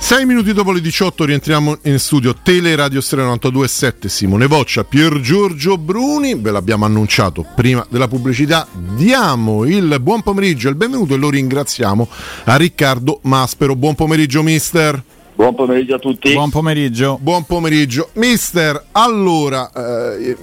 6 minuti dopo le 18 rientriamo in studio Tele Radio Stereo 92.7 Simone Voccia, Pier Giorgio Bruni, ve l'abbiamo annunciato prima della pubblicità, diamo il buon pomeriggio e il benvenuto e lo ringraziamo a Riccardo Maspero. Buon pomeriggio mister. Buon pomeriggio a tutti. Buon pomeriggio. Buon pomeriggio. Mister, allora eh,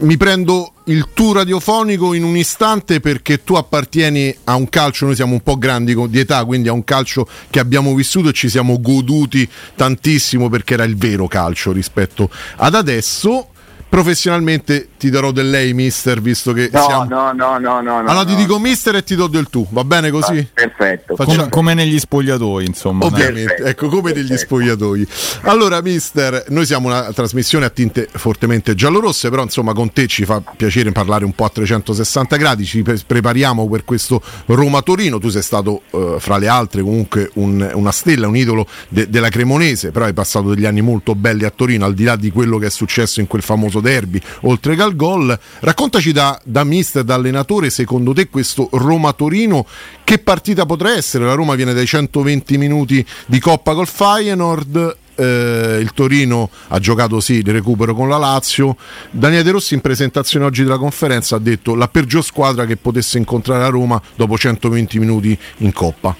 mi prendo il tuo radiofonico in un istante perché tu appartieni a un calcio, noi siamo un po' grandi di età, quindi a un calcio che abbiamo vissuto e ci siamo goduti tantissimo perché era il vero calcio rispetto ad adesso professionalmente ti darò del lei, mister, visto che no, siamo... no, no, no, no. Allora no. ti dico mister e ti do del tu, va bene così? Ah, perfetto. Facciamo- Come, come negli spogliatoi, insomma. Ovviamente, Perfetto, ecco come negli perfetto. spogliatoi. Allora, mister, noi siamo una trasmissione a tinte fortemente giallorosse, però insomma con te ci fa piacere parlare un po' a 360 gradi, ci pre- prepariamo per questo Roma-Torino, tu sei stato eh, fra le altre comunque un- una stella, un idolo de- della Cremonese, però hai passato degli anni molto belli a Torino, al di là di quello che è successo in quel famoso derby, oltre che al gol. Raccontaci da, da mister, da allenatore, secondo te questo Roma-Torino che partita potrà essere? La Roma viene dai 120 minuti di Coppa col Feyenoord. eh, il Torino ha giocato sì di recupero con la Lazio. Daniele De Rossi in presentazione oggi della conferenza ha detto la peggior squadra che potesse incontrare la Roma dopo 120 minuti in Coppa.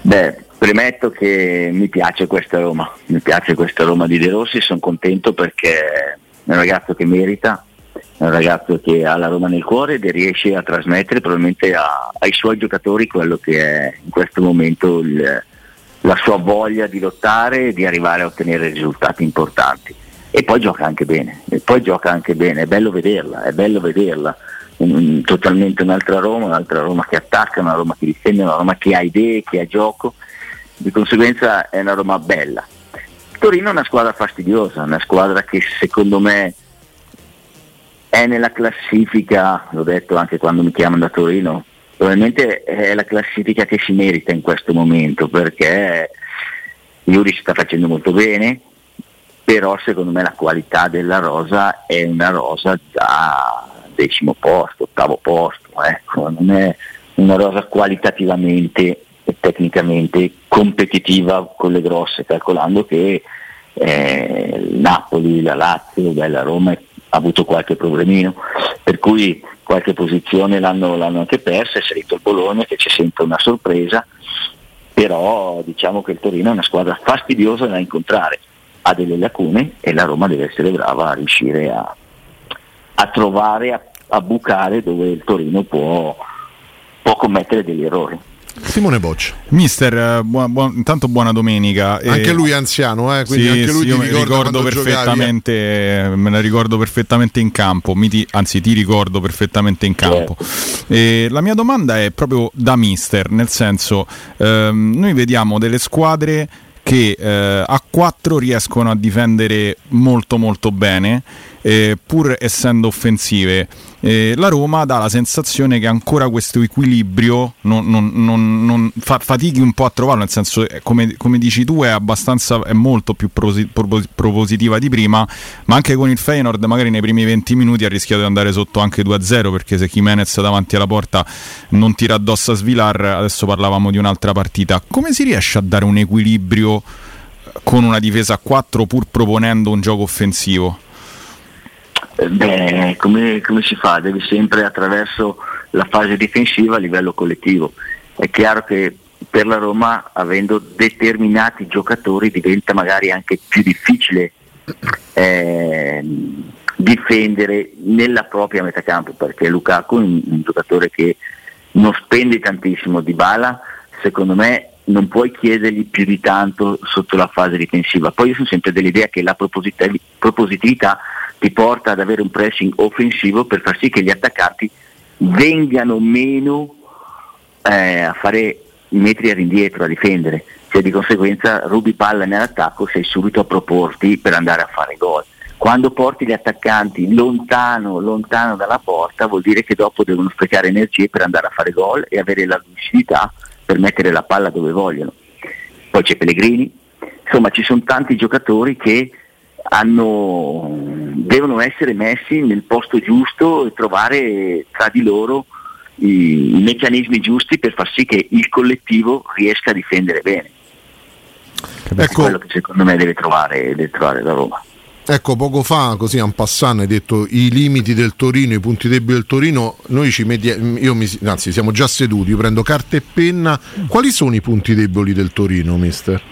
Beh, premetto che mi piace questa Roma, mi piace questa Roma di De Rossi, sono contento perché è un ragazzo che merita, è un ragazzo che ha la Roma nel cuore ed riesce a trasmettere probabilmente a- ai suoi giocatori quello che è in questo momento il- la sua voglia di lottare e di arrivare a ottenere risultati importanti. E poi gioca anche bene, e poi gioca anche bene, è bello vederla, è bello vederla. Un- totalmente un'altra Roma, un'altra Roma che attacca, una Roma che difende, una Roma che ha idee, che ha gioco, di conseguenza è una Roma bella. Torino è una squadra fastidiosa, una squadra che secondo me è nella classifica, l'ho detto anche quando mi chiamano da Torino, probabilmente è la classifica che si merita in questo momento perché Iuri si sta facendo molto bene, però secondo me la qualità della rosa è una rosa da decimo posto, ottavo posto, ecco, non è una rosa qualitativamente tecnicamente competitiva con le grosse, calcolando che eh, Napoli, la Lazio, la Roma ha avuto qualche problemino, per cui qualche posizione l'hanno, l'hanno anche persa, è salito il Bologna che ci sente una sorpresa, però diciamo che il Torino è una squadra fastidiosa da incontrare, ha delle lacune e la Roma deve essere brava a riuscire a, a trovare, a, a bucare dove il Torino può, può commettere degli errori. Simone Boccia. Mister, eh, buon- buon- intanto buona domenica. E- Anche lui è anziano, eh, quindi Sì, anche lui sì, ti io me ricorda ricordo quando giocavi, eh. perfettamente, me la ricordo perfettamente in campo, mi ti- anzi ti ricordo perfettamente in campo. E la mia domanda è proprio da mister, nel senso, ehm, noi vediamo delle squadre che eh, a 4 riescono a difendere molto molto bene, eh, pur essendo offensive. eh, la Roma dà la sensazione che ancora questo equilibrio non, non, non, non fa, fatichi un po' a trovarlo, nel senso eh, come, come dici tu è è molto più propositiva di prima, ma anche con il Feyenoord magari nei primi 20 minuti ha rischiato di andare sotto anche 2-0 perché se Jimenez davanti alla porta non tira addosso a Svilar, adesso parlavamo di un'altra partita. Come si riesce a dare un equilibrio con una difesa a 4 pur proponendo un gioco offensivo? Eh, beh, come, come, si fa? Devi sempre attraverso la fase difensiva a livello collettivo. È chiaro che per la Roma, avendo determinati giocatori, diventa magari anche più difficile eh, difendere nella propria metacampo, perché Lukaku è un, un giocatore che non spende tantissimo di bala, secondo me non puoi chiedergli più di tanto sotto la fase difensiva. Poi io sono sempre dell'idea che la propositività ti porta ad avere un pressing offensivo per far sì che gli attaccanti vengano meno eh, a fare metri all'indietro, a difendere. Cioè di conseguenza rubi palla nell'attacco, sei subito a proporti per andare a fare gol. Quando porti gli attaccanti lontano, lontano dalla porta vuol dire che dopo devono sprecare energie per andare a fare gol e avere la lucidità per mettere la palla dove vogliono. Poi c'è Pellegrini, insomma ci sono tanti giocatori che hanno, devono essere messi nel posto giusto e trovare tra di loro i, i, meccanismi giusti per far sì che il collettivo riesca a difendere bene. Ecco. È quello che secondo me deve trovare, deve trovare la Roma. Ecco, poco fa, così un passant, hai detto i limiti del Torino, i punti deboli del Torino. Noi ci mediamo, io mi, anzi, siamo già seduti, io prendo carta e penna. Quali sono i punti deboli del Torino, mister?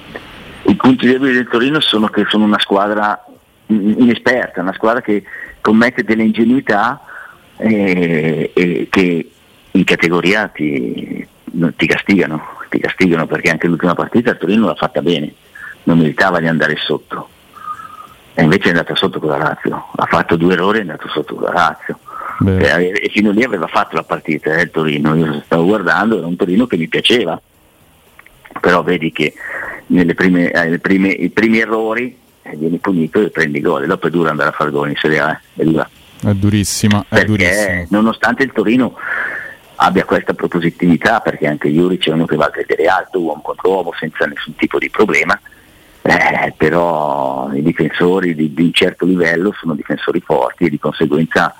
I punti deboli del Torino sono che sono una squadra inesperta, una squadra che commette delle ingenuità e, eh, e che in categoria ti, ti, castigano, ti castigano perché anche l'ultima partita il Torino l'ha fatta bene, non meritava di andare sotto. E invece è andata sotto con la Lazio, ha fatto due errori e è andato sotto con la Lazio. E, e, fino lì aveva fatto la partita eh, il Torino, io stavo guardando, era un Torino che mi piaceva, però vedi che prime, eh, prime, i primi errori eh, vieni punito e prendi gol, dopo è duro andare a fare gol in Serie A, eh, è dura. È durissima, è perché durissima. nonostante il Torino abbia questa propositività, perché anche Juric è uno che va a credere alto, uomo contro uomo, senza nessun tipo di problema, eh, però i difensori di, di, un certo livello sono difensori forti e di conseguenza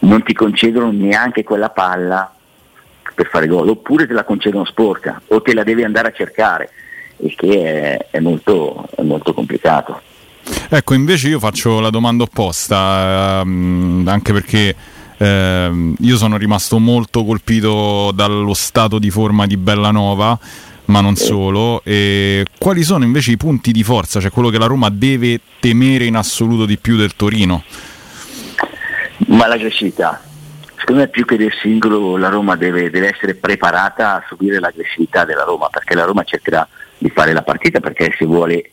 non ti concedono neanche quella palla per fare gol, oppure te la concedono sporca o te la devi andare a cercare, il che è, è, molto, è molto complicato. Ecco, invece io faccio la domanda opposta, ehm, anche perché ehm, io sono rimasto molto colpito dallo stato di forma di Bellanova ma non solo. E quali sono invece i punti di forza, cioè quello che la Roma deve temere in assoluto di più del Torino? Ma l'aggressività. Secondo me più che del singolo la Roma deve, deve essere preparata a subire l'aggressività della Roma, perché la Roma cercherà di fare la partita, perché se vuole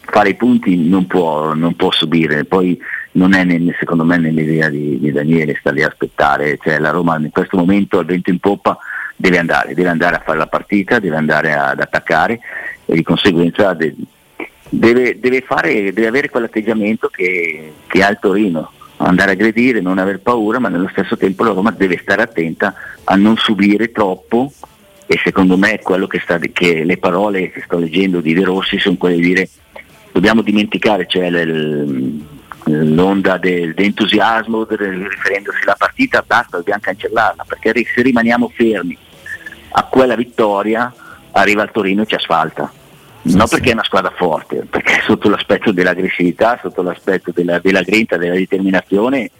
fare i punti non può, non può subire. Poi non è nel, secondo me nell'idea di, di Daniele sta lì a aspettare, cioè la Roma in questo momento al vento in poppa deve andare, deve andare a fare la partita, deve andare ad attaccare e di conseguenza de- deve, deve, fare, deve, avere quell'atteggiamento che, che ha il Torino, andare a aggredire, non aver paura, ma nello stesso tempo la Roma deve stare attenta a non subire troppo e secondo me quello che, sta, che le parole che sto leggendo di De Rossi sono quelle di dire dobbiamo dimenticare, cioè l'onda del, dell'entusiasmo riferendosi alla partita, basta, dobbiamo cancellarla, perché se rimaniamo fermi a quella vittoria arriva il Torino e ci asfalta. Sì, non sì. perché è una squadra forte, perché sotto l'aspetto dell'aggressività, sotto l'aspetto della, della grinta, della determinazione,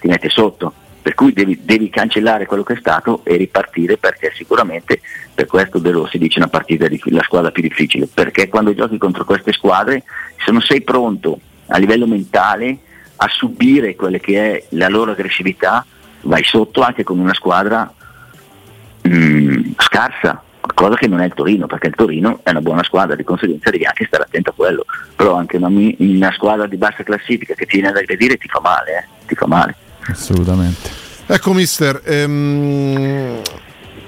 ti mette sotto. Per cui devi, devi, cancellare quello che è stato e ripartire perché sicuramente per questo De Rossi dice una partita di, la squadra più difficile, perché quando giochi contro queste squadre, se non sei pronto a livello mentale a subire quella che è la loro aggressività, vai sotto anche con una squadra mh, mm, scarsa, cosa che non è il Torino, perché il Torino è una buona squadra, di conseguenza devi anche stare attento a quello, però anche una, una squadra di bassa classifica che ti viene ad aggredire ti fa male, eh? ti fa male. Assolutamente. Ecco mister, ehm,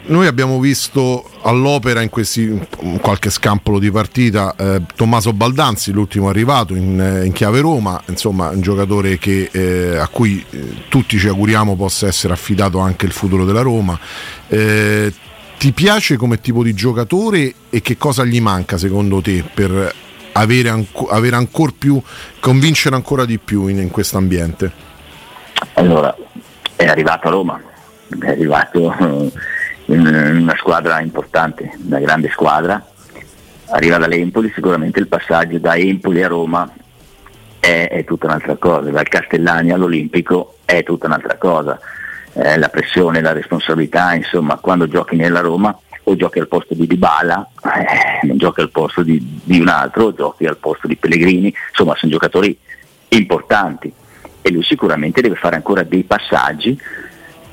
noi abbiamo visto all'opera in, questi, in qualche scampolo di partita eh, Tommaso Baldanzi, l'ultimo arrivato in, eh, in, chiave Roma, insomma un giocatore che, eh, a cui eh, tutti ci auguriamo possa essere affidato anche il futuro della Roma. Eh, ti piace come tipo di giocatore e che cosa gli manca secondo te per avere, anco, avere ancora più, convincere ancora di più in, in questo ambiente? Allora, è arrivato a Roma, è arrivato in una squadra importante, una grande squadra, arriva dall'Empoli, sicuramente il passaggio da Empoli a Roma è, è tutta un'altra cosa, dal Castellani all'Olimpico è tutta un'altra cosa, eh, la pressione, la responsabilità, insomma quando giochi nella Roma o giochi al posto di Dybala, eh, non giochi al posto di, di un altro, o giochi al posto di Pellegrini, insomma sono giocatori importanti e lui sicuramente deve fare ancora dei passaggi,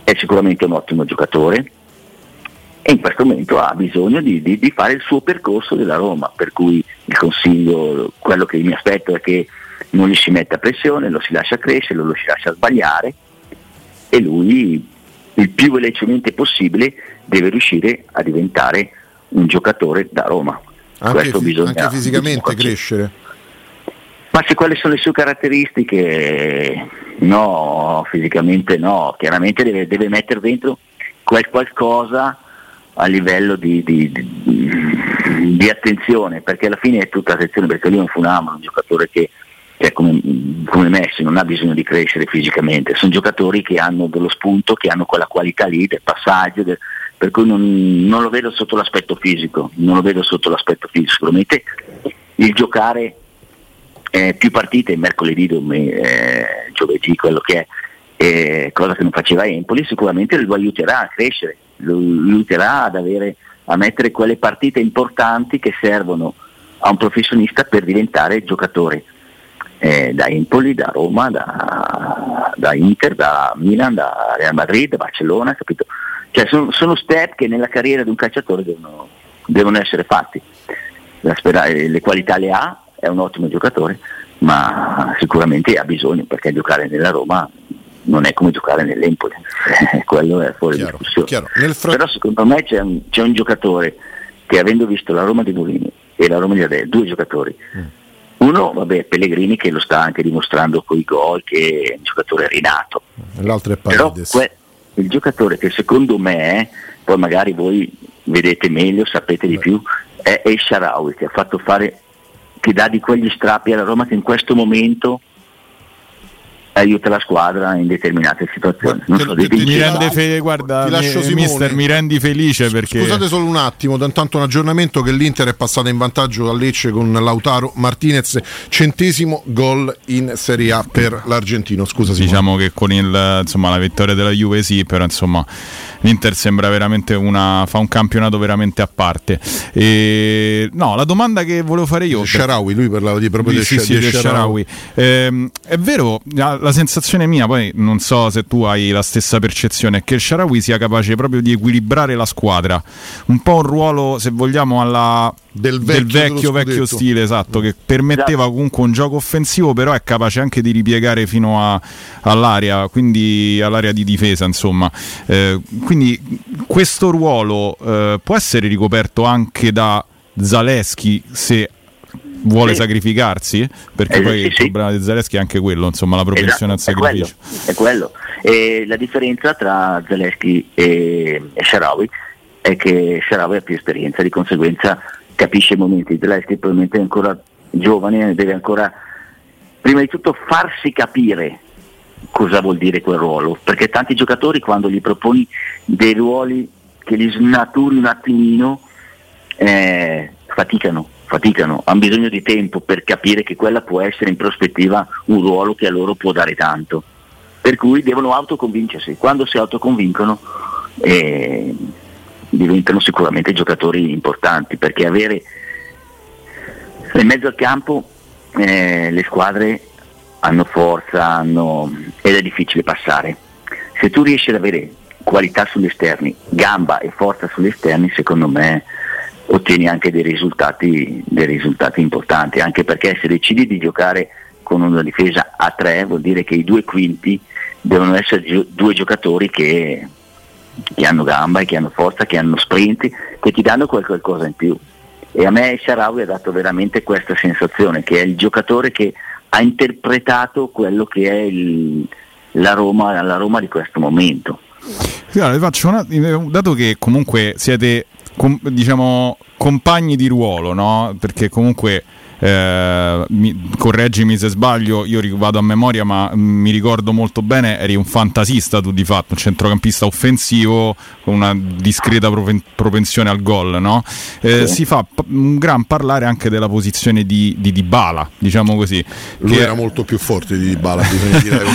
è sicuramente un ottimo giocatore, e in questo momento ha bisogno di, di, di, fare il suo percorso della Roma, per cui il consiglio, quello che mi aspetto è che non gli si metta pressione, lo si lascia crescere, lo si lascia sbagliare e lui il più velocemente possibile deve riuscire a diventare un giocatore da Roma. Anche, fi- anche fisicamente crescere? Ma se quali sono le sue caratteristiche? No, fisicamente no, chiaramente deve, deve mettere dentro quel qualcosa a livello di, di, di, di, attenzione, perché alla fine è tutta attenzione, perché lui è un Funamo, un giocatore che, che come, come, Messi, non ha bisogno di crescere fisicamente, sono giocatori che hanno dello spunto, che hanno quella qualità lì del passaggio, del, per cui non, non, lo vedo sotto l'aspetto fisico, non lo vedo sotto l'aspetto fisico, sicuramente il giocare eh, più partite mercoledì, eh, giovedì, quello che è, eh, cosa che non faceva Empoli, sicuramente lo aiuterà a crescere lo aiuterà ad avere, a mettere quelle partite importanti che servono a un professionista per diventare giocatore. Eh, da Empoli, da Roma, da, da, Inter, da Milan, da Real Madrid, da Barcellona, capito? Cioè sono, sono step che nella carriera di un calciatore devono, devono essere fatti. Spera- le qualità le ha, è un ottimo giocatore, ma sicuramente ha bisogno perché giocare nella Roma non è come giocare nell'Empoli, quello è fuori chiaro, discussione. Chiaro. Fra... Però secondo me c'è un, c'è un, giocatore che avendo visto la Roma di Mourinho e la Roma di Adele, due giocatori, mm. uno vabbè Pellegrini che lo sta anche dimostrando con i gol che è un giocatore rinato, l'altro è Paredes. Però que- il giocatore che secondo me, poi magari voi vedete meglio, sapete di più, è El Sharawi che ha fatto fare, che dà di quegli strappi alla Roma che in questo momento aiuta la squadra in determinate situazioni. Non so, ti, ti mi rende fe- guarda, mi, mister, mi rendi felice perché... Scusate solo un attimo, intanto un aggiornamento che l'Inter è passata in vantaggio a Lecce con Lautaro Martinez, centesimo gol in Serie A per l'Argentino. Scusa Simone. Diciamo che con il, insomma, la vittoria della Juve sì, però insomma l'Inter sembra veramente una fa un campionato veramente a parte. E, no, la domanda che volevo fare io... Sharawi, lui parlava di proprio sì, di, sì, di Sharawi. Eh, è vero, la sensazione mia, poi non so se tu hai la stessa percezione, è che il Sharawi sia capace proprio di equilibrare la squadra. Un po' un ruolo, se vogliamo, alla, del vecchio, del vecchio, vecchio, stile, esatto, che permetteva comunque un gioco offensivo, però è capace anche di ripiegare fino a, all'area, quindi all'area di difesa, insomma. Eh, quindi questo ruolo eh, può essere ricoperto anche da Zaleschi se vuole sì. sacrificarsi? Perché eh, poi sì, il problema di Zaleschi è anche quello, insomma, la propensione esatto, al sacrificio. È quello. È quello. E la differenza tra Zaleschi e, e Sharawi è che Sharawi ha più esperienza, di conseguenza capisce i momenti. Zaleschi probabilmente è ancora giovane, deve ancora prima di tutto farsi capire cosa vuol dire quel ruolo, perché tanti giocatori quando gli proponi dei ruoli che li snaturi un attimino eh, faticano, faticano, hanno bisogno di tempo per capire che quella può essere in prospettiva un ruolo che a loro può dare tanto. Per cui devono autoconvincersi, quando si autoconvincono eh, diventano sicuramente giocatori importanti, perché avere in mezzo al campo eh, le squadre hanno forza hanno... ed è difficile passare. Se tu riesci ad avere qualità sugli esterni, gamba e forza sugli esterni, secondo me ottieni anche dei risultati, dei risultati importanti, anche perché se decidi di giocare con una difesa a tre vuol dire che i due quinti devono essere gio- due giocatori che che hanno gamba che hanno forza, che hanno sprint, che ti danno qualcosa in più. E a me Sharawi ha dato veramente questa sensazione, che è il giocatore che ha interpretato quello che è il, la, Roma, la Roma di questo momento. Allora, una, dato che comunque siete com, diciamo, compagni di ruolo, no? perché comunque eh, mi, correggimi se sbaglio, io vado a memoria, ma mi ricordo molto bene, eri un fantasista tu di fatto, un centrocampista offensivo con una discreta propensione al gol, no? eh, sì. Si fa un gran parlare anche della posizione di, di Dybala, diciamo così. Lui era molto più forte di Dybala, bisogna dire.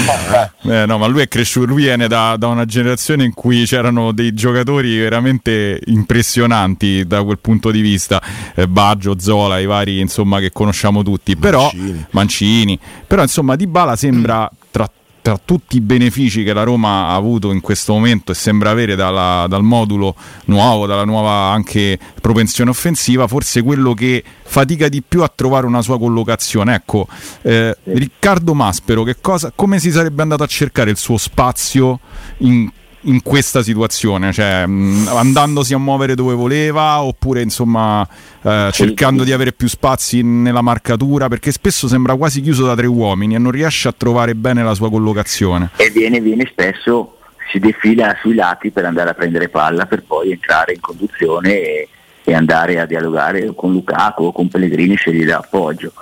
eh, no, ma lui è cresciuto, lui viene da, da una generazione in cui c'erano dei giocatori veramente impressionanti da quel punto di vista, eh, Baggio, Zola, i vari insomma che conosciamo tutti, però Mancini, Mancini. Però insomma Di Bala sembra tra, tra, tutti i benefici che la Roma ha avuto in questo momento e sembra avere dalla, dal modulo nuovo, dalla nuova anche propensione offensiva, forse quello che fatica di più a trovare una sua collocazione. Ecco, eh, Riccardo Maspero, cosa, come si sarebbe andato a cercare il suo spazio in in questa situazione, cioè mh, mm, andandosi a muovere dove voleva oppure insomma eh, cercando di avere più spazi nella marcatura perché spesso sembra quasi chiuso da tre uomini e non riesce a trovare bene la sua collocazione. E viene, viene spesso, si defila sui lati per andare a prendere palla per poi entrare in conduzione e, e andare a dialogare con Lukaku o con Pellegrini se gli dà appoggio.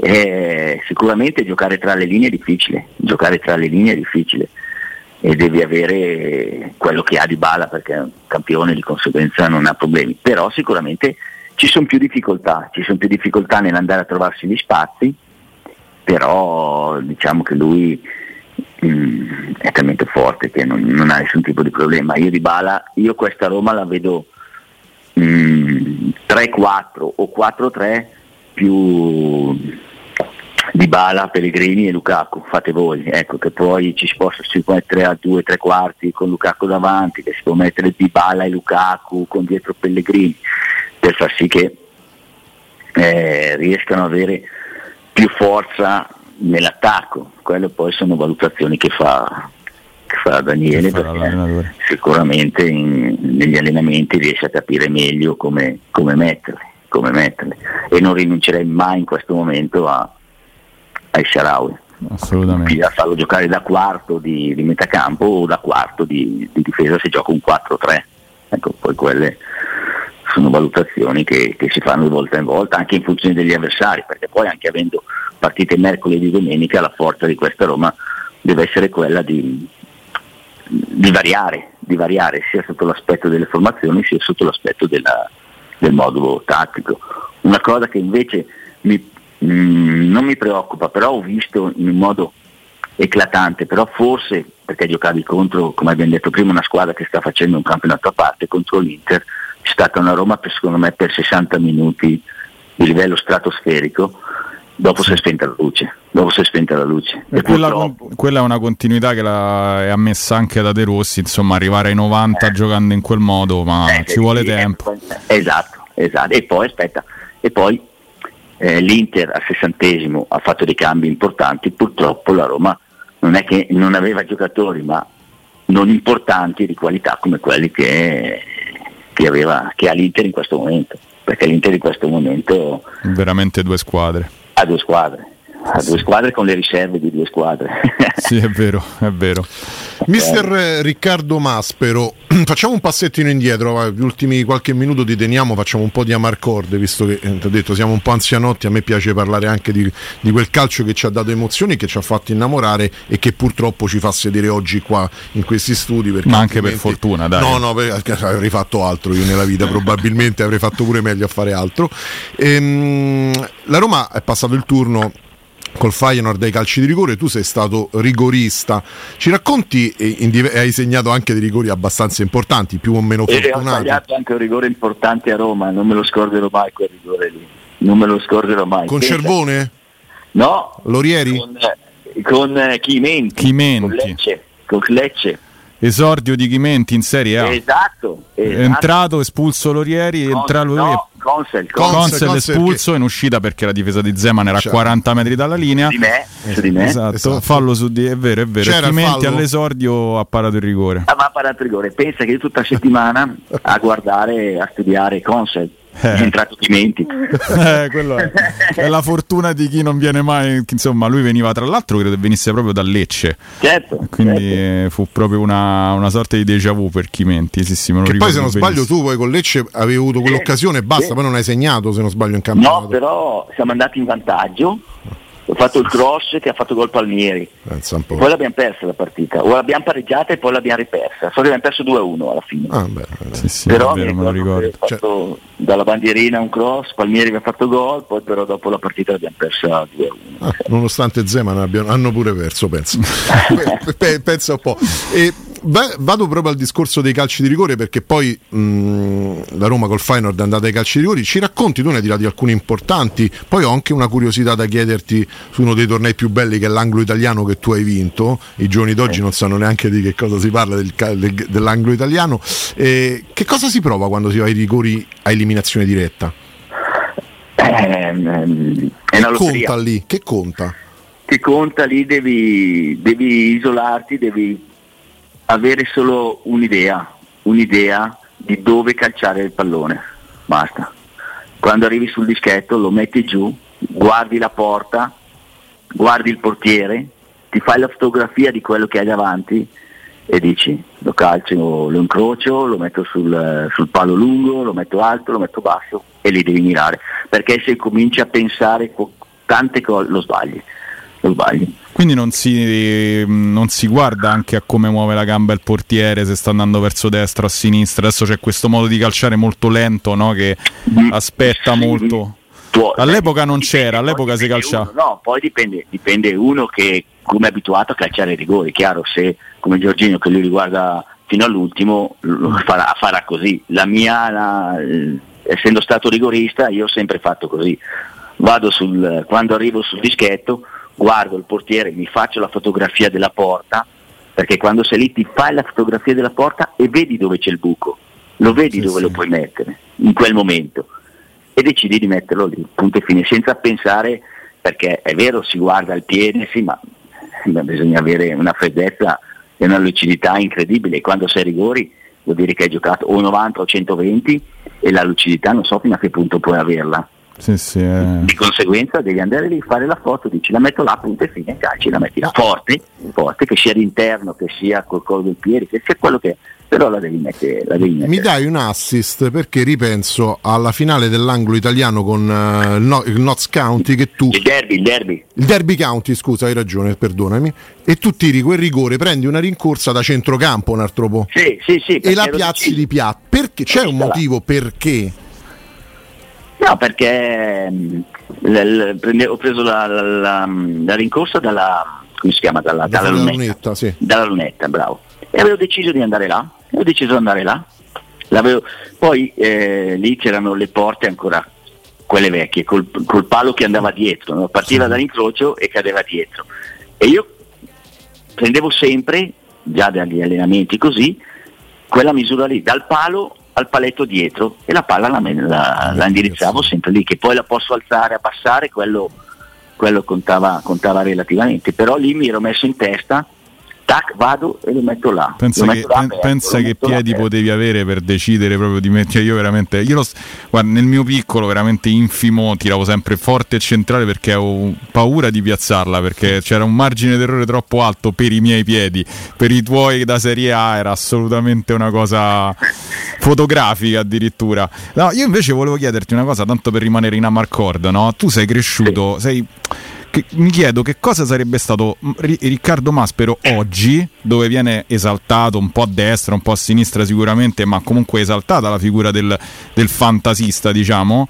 E sicuramente giocare tra le linee è difficile, giocare tra le linee è difficile e devi avere quello che ha di bala perché è un campione di conseguenza non ha problemi, però sicuramente ci sono più difficoltà, ci sono più difficoltà nell'andare a trovarsi gli spazi, però diciamo che lui mh, mm, è talmente forte che non, non, ha nessun tipo di problema. Io di bala, io questa Roma la vedo mh, mm, 3-4 o 4-3 più di Bala, Pellegrini e Lukaku, fate voi, ecco che poi ci si possa mettere a due, tre quarti con Lukaku davanti, che si può mettere di Bala e Lukaku con dietro Pellegrini, per far sì che eh, riescano ad avere più forza nell'attacco, quelle poi sono valutazioni che fa, che fa Daniele, che perché sicuramente in, negli allenamenti riesce a capire meglio come, come metterle, come metterle e non rinuncerei mai in questo momento a ai Sharawi. Assolutamente. A farlo giocare da quarto di, di metacampo o da quarto di, di, difesa se gioca un 4-3. Ecco, poi quelle sono valutazioni che, che, si fanno di volta in volta anche in funzione degli avversari, perché poi anche avendo partite mercoledì e domenica la forza di questa Roma deve essere quella di, di, variare, di variare sia sotto l'aspetto delle formazioni sia sotto l'aspetto della, del modulo tattico. Una cosa che invece mi, Mm, non mi preoccupa, però ho visto in un modo eclatante, però forse perché giocavi contro, come abbiamo detto prima, una squadra che sta facendo un campionato a parte contro l'Inter, è stata una Roma per, secondo me per 60 minuti di livello stratosferico, dopo si è spenta la luce. Dopo si è spenta la luce. E, e quella, purtroppo... quella, è una continuità che la, è ammessa anche da De Rossi, insomma arrivare ai 90 eh. giocando in quel modo, ma eh, ci vuole tempo. Esatto, esatto. E poi aspetta, e poi eh, l'Inter al sessantesimo ha fatto dei cambi importanti, purtroppo la Roma non è che non aveva giocatori ma non importanti di qualità come quelli che, che, aveva, che ha l'Inter in questo momento, perché l'Inter in questo momento... Veramente due squadre. Ha due squadre a due squadre con le riserve di due squadre. sì, è vero, è vero. Mister Riccardo Maspero, facciamo un passettino indietro, gli ultimi qualche minuto ti teniamo, facciamo un po' di amarcorde, visto che eh, ti ho detto siamo un po' anzianotti, a me piace parlare anche di, di, quel calcio che ci ha dato emozioni, che ci ha fatto innamorare e che purtroppo ci fa sedere oggi qua in questi studi. Ma anche per fortuna, dai. No, no, perché avrei fatto altro io nella vita, probabilmente avrei fatto pure meglio a fare altro. Ehm, la Roma è passato il turno col Feyenoord ai calci di rigore, tu sei stato rigorista. Ci racconti, e hai segnato anche dei rigori abbastanza importanti, più o meno fortunati. E ho sbagliato anche un rigore importante a Roma, non me lo scorderò mai quel rigore lì. Non me lo scorderò mai. Con Pensa. Cervone? No. Lorieri? Con, con eh, Chimenti. Chimenti. Con Lecce. Con Lecce. Esordio di Chimenti in Serie A. Esatto, È esatto. entrato, espulso Lorieri, Con- entra lui. no, Consel, Con- Consel Consel Consel espulso in uscita perché la difesa di Zeman era a Certo. 40 metri dalla linea. di me, su di me. Esatto, Esatto. fallo su di è vero, è vero. C'era il Chimenti fallo? all'esordio ha parato il rigore. Ah, ma parato rigore, pensa che io tutta la settimana a guardare, a studiare Consel, Eh. è entrato Chimenti. Eh, quello è, è la fortuna di chi non viene mai. Insomma, lui veniva tra l'altro, credo venisse proprio da Lecce. Certo, Quindi certo. fu proprio una, una sorta di déjà vu per Chimenti. Sì, sì, me lo Che poi se non sbaglio benissimo. tu poi con Lecce avevi avuto quell'occasione e basta, Sì. poi non hai segnato se non sbaglio in campionato. No, però siamo andati in vantaggio. Ho fatto il cross che ha fatto gol Palmieri. Po'. Poi l'abbiamo persa la partita, o l'abbiamo pareggiata e poi l'abbiamo ripersa. So che abbiamo perso 2-1 alla fine. Ah, beh, Sì, sì, però vero, mi ricordo ho fatto dalla bandierina un cross, Palmieri aveva fatto gol, poi però dopo la partita l'abbiamo persa 2-1. Ah, nonostante Zeman abbiano, hanno pure perso, penso. Pe- pe- pensa un po'. E va- vado proprio al discorso dei calci di rigore perché poi mh, la Roma col Feyenoord è andata ai calci di rigore. Ci racconti, tu ne hai tirati alcuni importanti. Poi ho anche una curiosità da chiederti su uno dei tornei più belli che è l'anglo italiano che tu hai vinto. I giovani d'oggi non sanno neanche di che cosa si parla del del- dell'anglo italiano. E che cosa si prova quando si va ai rigori a eliminazione diretta? Ehm, è una Che conta lì? Che conta? Che conta lì devi, devi isolarti, devi avere solo un'idea, un'idea di dove calciare il pallone. Basta. Quando arrivi sul dischetto lo metti giù, guardi la porta, guardi il portiere, ti fai la fotografia di quello che hai davanti e dici lo calcio, lo incrocio, lo metto sul, sul palo lungo, lo metto alto, lo metto basso e li devi mirare. Perché se cominci a pensare tante cose lo sbagli. Lo sbagli. Quindi non si, non si guarda anche a come muove la gamba il portiere, se sta andando verso destra o a sinistra. Adesso c'è questo modo di calciare molto lento no? che Mm, aspetta molto. All'epoca non c'era, all'epoca si calciava. uno, no, poi dipende, dipende uno che come è abituato a calciare i rigori, chiaro, se come Giorgino che lui riguarda fino all'ultimo lo farà, farà così. La mia, la- eh, essendo stato rigorista, io ho sempre fatto così. Vado sul, quando arrivo sul dischetto, guardo il portiere, mi faccio la fotografia della porta, perché quando sei lì ti fai la fotografia della porta e vedi dove c'è il buco, lo vedi Sì, dove sì. lo puoi mettere in quel momento e decidi di metterlo lì, punto e fine, senza pensare, perché è vero, si guarda il piede, sì, ma bisogna avere una freddezza e una lucidità incredibile. Quando sei a rigori vuol dire che hai giocato o 90 o 120 e la lucidità non so fino a che punto puoi averla. Sì, sì, eh. Di conseguenza devi andare lì, fare la foto, dici la metto là, punto e fine, calci, la metti là. Forte, forte, che sia d'interno, che sia col collo del piede, che sia quello che è, però la devi mettere. La devi mettere. Mi dai un assist perché ripenso alla finale dell'anglo italiano con eh, il, no- il Notts County che tu Il derby, il derby. il Derby County, scusa, hai ragione, perdonami, e tu tiri quel rigore, prendi una rincorsa da centrocampo un altro po' Sì, sì, sì. e la piazzi di piatto. Perché c'è un Questa là. motivo perché? No, perché mm, ho preso la, la- la- la rincorsa dalla, come si chiama? Dalla, dalla Dalla lunetta. lunetta, sì. Dalla lunetta, bravo. E avevo deciso di andare là, avevo deciso di andare là. L'avevo- Poi eh, lì c'erano le porte ancora, quelle vecchie, col, col palo che andava dietro, no? partiva dall'incrocio e cadeva dietro. E io prendevo sempre, già dagli allenamenti così, quella misura lì, dal palo al paletto dietro e la palla la, la- la indirizzavo sempre lì, che poi la posso alzare, abbassare, quello, quello contava, contava relativamente, però lì mi ero messo in testa, tac, vado e lo metto là. Pensa Lo che, metto là aperto, pensa che metto là piedi aperto. potevi avere per decidere proprio di mettere. Io veramente, io lo guarda, nel mio piccolo, veramente infimo, tiravo sempre forte e centrale perché avevo paura di piazzarla. Perché c'era un margine d'errore troppo alto per i miei piedi. Per i tuoi da Serie A era assolutamente una cosa fotografica addirittura. No, io invece volevo chiederti una cosa, tanto per rimanere in Amarcord, no? Tu sei cresciuto, sei. che- mi chiedo che cosa sarebbe stato Ri- Riccardo Maspero oggi, dove viene esaltato un po' a destra, un po' a sinistra sicuramente, ma comunque esaltata la figura del, del fantasista, diciamo.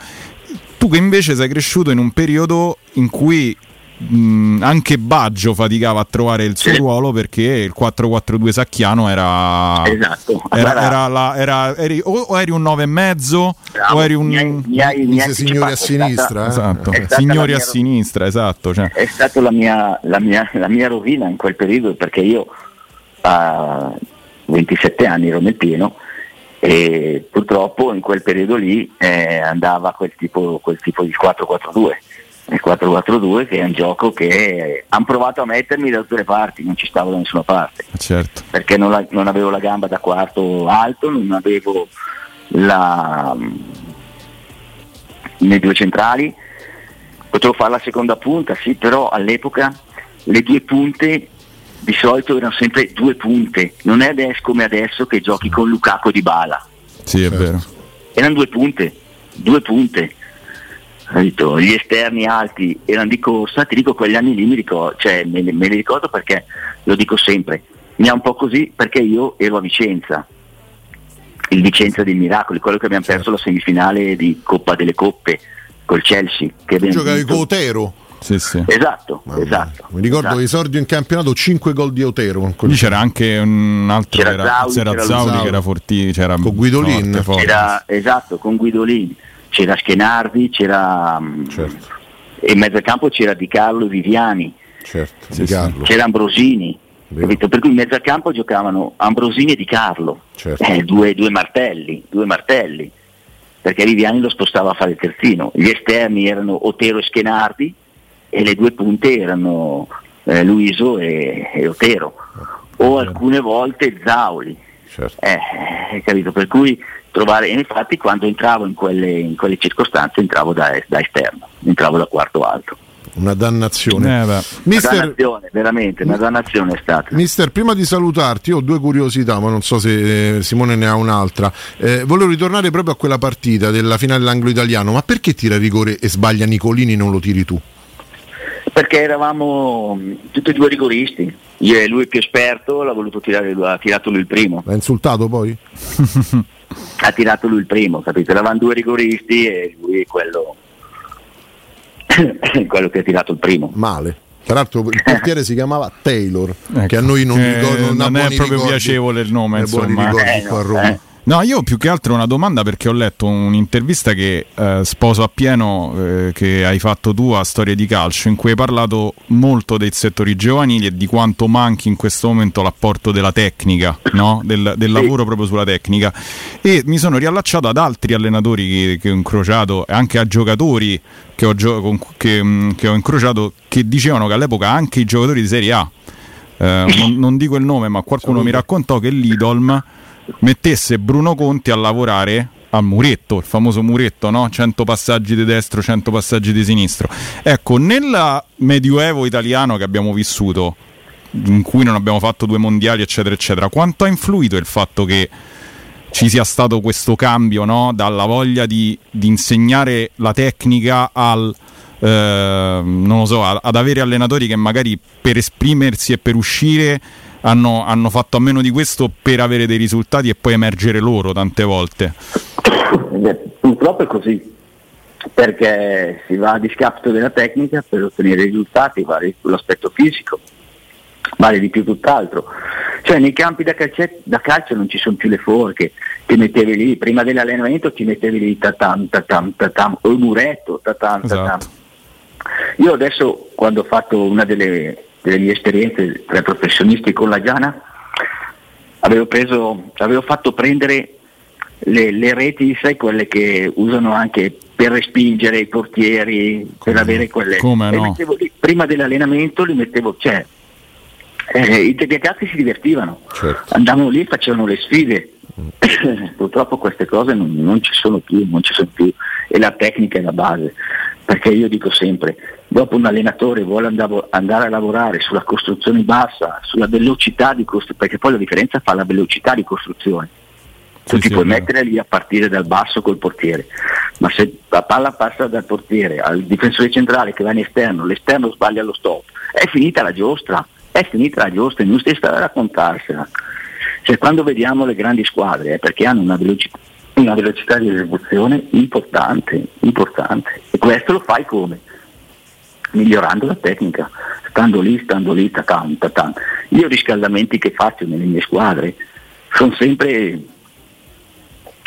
Tu che invece sei cresciuto in un periodo in cui mh, anche Baggio faticava a trovare il suo Sì. ruolo perché il 4-4-2 sacchiano era, Esatto. era, Allora- era la- era- eri, o, eri un 9 e mezzo o eri un mi hai- mi hai- signori a anticipato, è stata- sinistra, eh? esatto, signori a sinistra, esatto. Cioè. è stata la mia, la mia- la mia rovina in quel periodo perché io ah, 27 anni ero nel pieno e purtroppo in quel periodo lì eh, andava quel tipo, quel tipo di 4-4-2 il 4-4-2 che è un gioco che hanno provato a mettermi da tutte le parti, non ci stavo da nessuna parte. Certo. Perché non, la, non, avevo la gamba da quarto alto, non avevo la, nei due centrali, potevo fare la seconda punta, sì, però all'epoca le due punte di solito erano sempre due punte, non è adesso come adesso che giochi con Lukaku di bala. Sì, è vero. Erano due punte, due punte gli esterni alti erano di corsa, ti dico quegli anni lì mi ricordo, cioè, me, me li ricordo perché lo dico sempre, mi ha un po' così perché io ero a Vicenza, il Vicenza dei Miracoli, quello che abbiamo certo. perso la semifinale di Coppa delle Coppe col Chelsea. Che Giocavi con Otero. Sì, sì. Esatto, esatto. Mi ricordo esatto. esordio in campionato 5 gol di Otero. Lì c'era anche un altro c'era era, Zauli, c'era Zauli, che era fortissimo. C'era con Guidolin. Forte, forte. C'era, esatto, con Guidolin c'era Schenardi, c'era mm, certo. e in mezzo al campo c'era Di Carlo e Viviani, certo, Di Carlo. c'era Ambrosini. Per cui in mezzo al campo giocavano Ambrosini e Di Carlo, certo. eh, due, due, martelli, due martelli, perché Viviani lo spostava a fare il terzino. Gli esterni erano Otero e Schenardi e le due punte erano eh, Luiso e, e Otero, o alcune volte Zauli. Certo. Eh, capito? Per cui trovare, e infatti quando entravo in quelle, in quelle circostanze entravo da, da, esterno, entravo da quarto alto. Una dannazione. Eh, Mister, una dannazione, veramente, una dannazione è stata. Mister, prima di salutarti ho due curiosità, ma non so se eh, Simone ne ha un'altra. Eh, volevo ritornare proprio a quella partita della finale dell'anglo-italiano, ma perché tira rigore e sbaglia Nicolini e non lo tiri tu? Perché eravamo tutti e due rigoristi. Io e lui più esperto, l'ha voluto tirare, ha tirato lui il primo. L'ha insultato poi? ha tirato lui il primo, capito? Eravamo due rigoristi e lui è quello, quello che ha tirato il primo. Male. Tra l'altro il portiere si chiamava Taylor, ecco, che a noi non, eh, ricordo, non, non è proprio ricordi, piacevole il nome, insomma. Eh, no, a Roma. Eh. No, io più che altro una domanda perché ho letto un'intervista che eh, sposo appieno eh, che hai fatto tu a Storia di Calcio, in cui hai parlato molto dei settori giovanili e di quanto manchi in questo momento l'apporto della tecnica, no? del, del, lavoro proprio sulla tecnica. E mi sono riallacciato ad altri allenatori che, che ho incrociato, e anche a giocatori che ho, gio- che, mm, che ho, incrociato, che dicevano che all'epoca anche i giocatori di Serie A, eh, non, non, dico il nome, ma qualcuno mi raccontò che l'Idolm mettesse Bruno Conti a lavorare al muretto, il famoso muretto, no? 100 passaggi di destro, 100 passaggi di sinistro. Ecco, nel medioevo italiano che abbiamo vissuto, in cui non abbiamo fatto due mondiali, eccetera, eccetera, quanto ha influito il fatto che ci sia stato questo cambio no? dalla voglia di, di, insegnare la tecnica al, eh, non lo so, ad avere allenatori che magari per esprimersi e per uscire hanno, hanno fatto a meno di questo per avere dei risultati e poi emergere loro tante volte. Purtroppo è così, perché si va a discapito della tecnica per ottenere risultati, vale sull'aspetto fisico, vale di più tutt'altro. Cioè nei campi da, calcet- da calcio non ci sono più le forche, ti mettevi lì, prima dell'allenamento ti mettevi lì tatam, tatam, tatam, o il muretto, tatam, tatam. Esatto. Io adesso quando ho fatto una delle delle mie esperienze tra professionisti con la Giana, avevo, preso, avevo fatto prendere le, le, reti, sai, quelle che usano anche per respingere i portieri, per avere quelle. Come no? lì, prima dell'allenamento li mettevo, cioè, eh, i ragazzi si divertivano, certo. andavano lì e facevano le sfide. Mm. Purtroppo queste cose non, non, ci sono più, non ci sono più e la tecnica è la base, perché io dico sempre, dopo un allenatore vuole andare a lavorare sulla costruzione bassa, sulla velocità di costruzione, perché poi la differenza fa la velocità di costruzione. Tu sì, ti sì, puoi mettere lì a partire dal basso col portiere, ma se la palla passa dal portiere al difensore centrale che va in esterno, l'esterno sbaglia lo stop, è finita la giostra, è finita la giostra, non stai a raccontarsela. Cioè, quando vediamo le grandi squadre è perché hanno una velocità, una velocità di esecuzione importante, importante. E questo lo fai come? Migliorando la tecnica, stando lì, stando lì, tatam, tatam. Io riscaldamenti che faccio nelle mie squadre sono sempre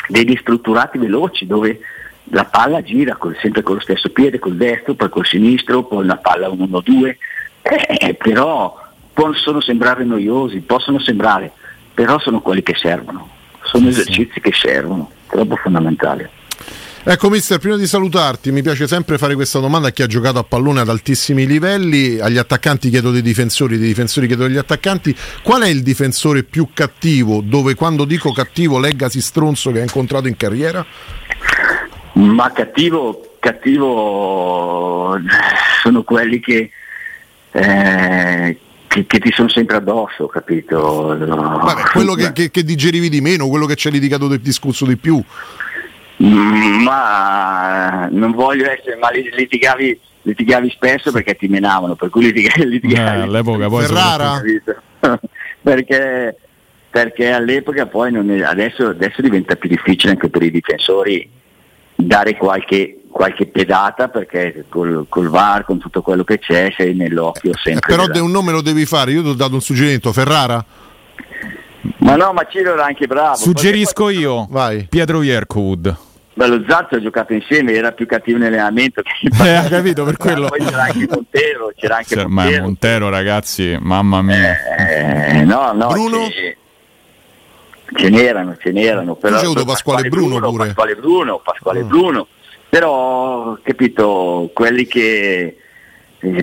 degli strutturati veloci dove la palla gira col, sempre con lo stesso piede, col destro, poi col sinistro, poi una palla 1-2, eh, però possono sembrare noiosi, possono sembrare, però sono quelli che servono, sono esercizi che servono, troppo fondamentali. Ecco mister, prima di salutarti mi piace sempre fare questa domanda a chi ha giocato a pallone ad altissimi livelli, agli attaccanti chiedo dei difensori, dei difensori chiedo degli attaccanti, qual è il difensore più cattivo dove quando dico cattivo leggasi stronzo che hai incontrato in carriera? Ma cattivo, cattivo sono quelli che, eh, che, che ti sono sempre addosso, capito? Vabbè, quello che, che, che digerivi di meno, quello che ci ha litigato del discorso di più. Mm, ma non voglio essere, ma litigavi, litigavi spesso perché ti menavano, per cui litigavi, litigavi eh, all'epoca poi Ferrara? perché, perché all'epoca poi è, adesso, adesso diventa più difficile anche per i difensori dare qualche, qualche pedata perché col, col, VAR, con tutto quello che c'è, sei nell'occhio sempre. Eh, però della... un nome lo devi fare, io ti ho dato un suggerimento, Ferrara? Ma no, ma Ciro era anche bravo. Suggerisco poi... io, Vai. Pietro Yerkowood. Lo Zazzo ha giocato insieme, era più cattivo in allenamento. Che eh, ha capito per quello. Poi c'era anche Montero, c'era anche cioè, Montero. Ma Montero, ragazzi, mamma mia. Eh, no, no, Bruno? Ce, ce n'erano, ce n'erano. Però, c'è avuto Pasquale, Pasquale Bruno, Bruno pure. Pasquale Bruno, Pasquale Mm. Bruno. Però, capito, quelli che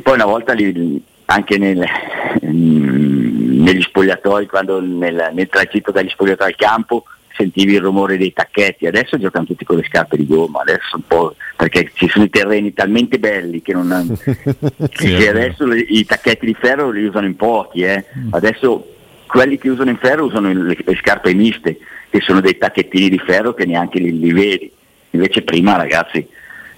poi una volta li, anche nel, negli spogliatoi, quando nel, nel tragitto dagli spogliatoi al campo sentivi il rumore dei tacchetti, adesso giocano tutti con le scarpe di gomma, adesso un po' perché ci sono i terreni talmente belli che, non, Sì, che adesso le- i tacchetti di ferro li usano in pochi, eh. Mm. adesso quelli che usano in ferro usano le, le scarpe miste, che sono dei tacchettini di ferro che neanche li, li vedi, invece prima ragazzi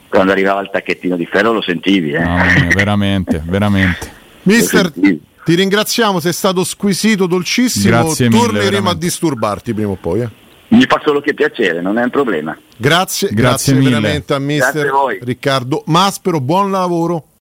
quando arrivava il tacchettino di ferro lo sentivi. Eh. Mia, veramente, veramente. Mister, ti ringraziamo, sei stato squisito, dolcissimo. Grazie mille, Torneremo a veramente. disturbarti prima o poi. eh. Mi fa solo che piacere, non è un problema. Grazie, Grazie grazie, mille. veramente a mister Grazie a voi. Riccardo Maspero, buon lavoro.